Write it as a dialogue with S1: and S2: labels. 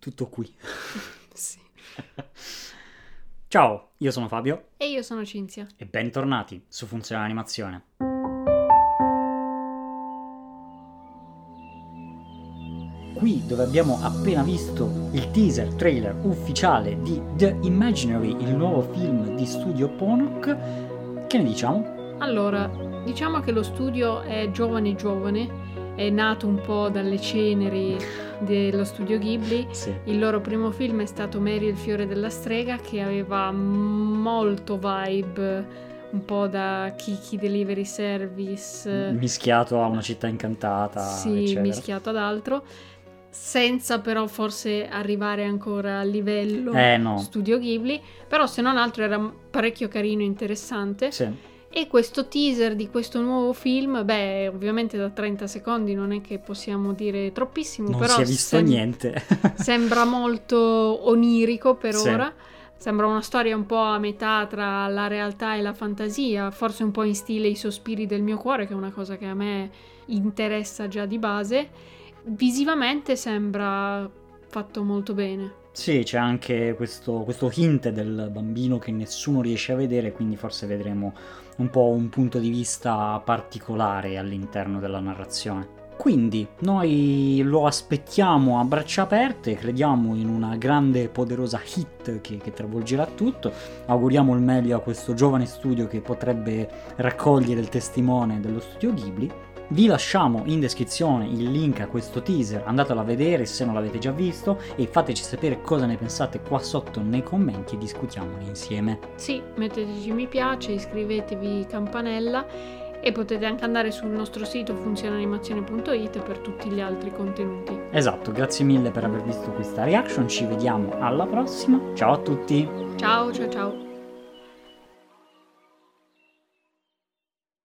S1: tutto qui.
S2: Sì.
S1: Ciao, io sono Fabio
S2: E io sono Cinzia.
S1: e bentornati su Funziona l'animazione. Qui dove abbiamo appena visto il teaser trailer ufficiale di The Imaginary, il nuovo film di studio Ponok, che ne diciamo?
S2: Allora, diciamo che lo studio è giovane giovane, è nato un po' dalle ceneri dello studio Ghibli.
S1: Sì.
S2: Il loro primo film è stato Mary il fiore della strega, che aveva molto vibe, un po' da Kiki Delivery Service.
S1: Mischiato a una città incantata,
S2: Sì,
S1: eccetera.
S2: mischiato ad altro, senza però forse arrivare ancora al livello
S1: Eh no,
S2: studio Ghibli, però se non altro era parecchio carino e interessante.
S1: sì.
S2: E questo teaser di questo nuovo film, beh, ovviamente da 30 secondi non è che possiamo dire troppissimo,
S1: non
S2: però
S1: si è visto
S2: sem-
S1: niente.
S2: sembra molto onirico per
S1: Sì.
S2: ora. Sembra una storia un po' a metà tra la realtà e la fantasia, forse un po' in stile I sospiri del mio cuore, che è una cosa che a me interessa già di base. Visivamente sembra fatto molto bene.
S1: Sì, c'è anche questo, questo hint del bambino che nessuno riesce a vedere, quindi forse vedremo un po' un punto di vista particolare all'interno della narrazione. Quindi noi lo aspettiamo a braccia aperte, crediamo in una grande e poderosa hit che, che travolgerà tutto, auguriamo il meglio a questo giovane studio che potrebbe raccogliere il testimone dello studio Ghibli. Vi lasciamo in descrizione il link a questo teaser, andatelo a vedere se non l'avete già visto e fateci sapere cosa ne pensate qua sotto nei commenti e discutiamone insieme.
S2: Sì, metteteci mi piace, iscrivetevi campanella e potete anche andare sul nostro sito funzionanimazione.it per tutti gli altri contenuti.
S1: Esatto, grazie mille per aver visto questa reaction, ci vediamo alla prossima, ciao a tutti!
S2: Ciao ciao ciao!